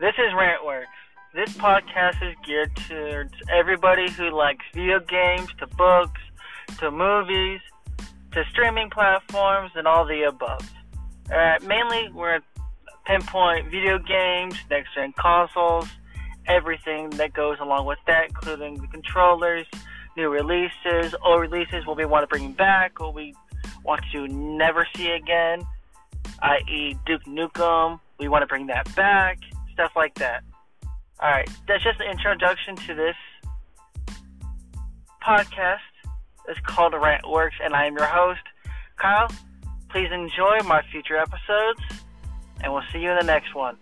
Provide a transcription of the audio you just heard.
This is Rantworks. This podcast is geared towards everybody who likes video games, to books, to movies, to streaming platforms, and all the above. Alright, mainly we're at pinpoint video games, next gen consoles, everything that goes along with that, including the controllers, new releases, old releases, what we want to bring back, what we want to never see again, i.e., Duke Nukem, we want to bring that back, stuff like that. Alright, that's just an introduction to this podcast. It's called Rant Works, and I am your host, Kyle. Please enjoy my future episodes, and we'll see you in the next one.